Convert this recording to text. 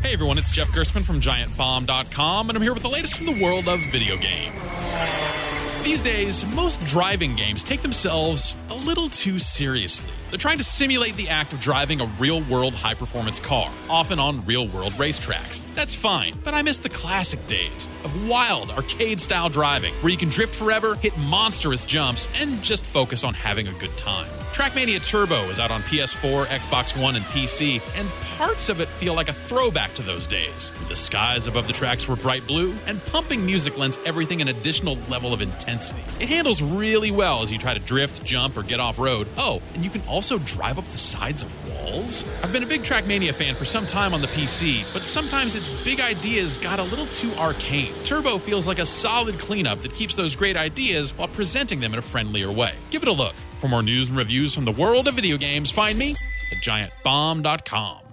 Hey everyone, it's Jeff Gerstmann from GiantBomb.com, and I'm here with the latest from the world of video games. These days, most driving games take themselves a little too seriously. They're trying to simulate the act of driving a real world high performance car, often on real world racetracks. That's fine, but I miss the classic days of wild arcade style driving where you can drift forever, hit monstrous jumps, and just focus on having a good time. Trackmania Turbo is out on PS4, Xbox One, and PC, and parts of it feel like a throwback to those days. The skies above the tracks were bright blue, and pumping music lends everything an additional level of intensity. It handles really well as you try to drift, jump, or get off road. Oh, and you can also drive up the sides of walls? I've been a big Trackmania fan for some time on the PC, but sometimes its big ideas got a little too arcane. Turbo feels like a solid cleanup that keeps those great ideas while presenting them in a friendlier way. Give it a look. For more news and reviews from the world of video games, find me at giantbomb.com.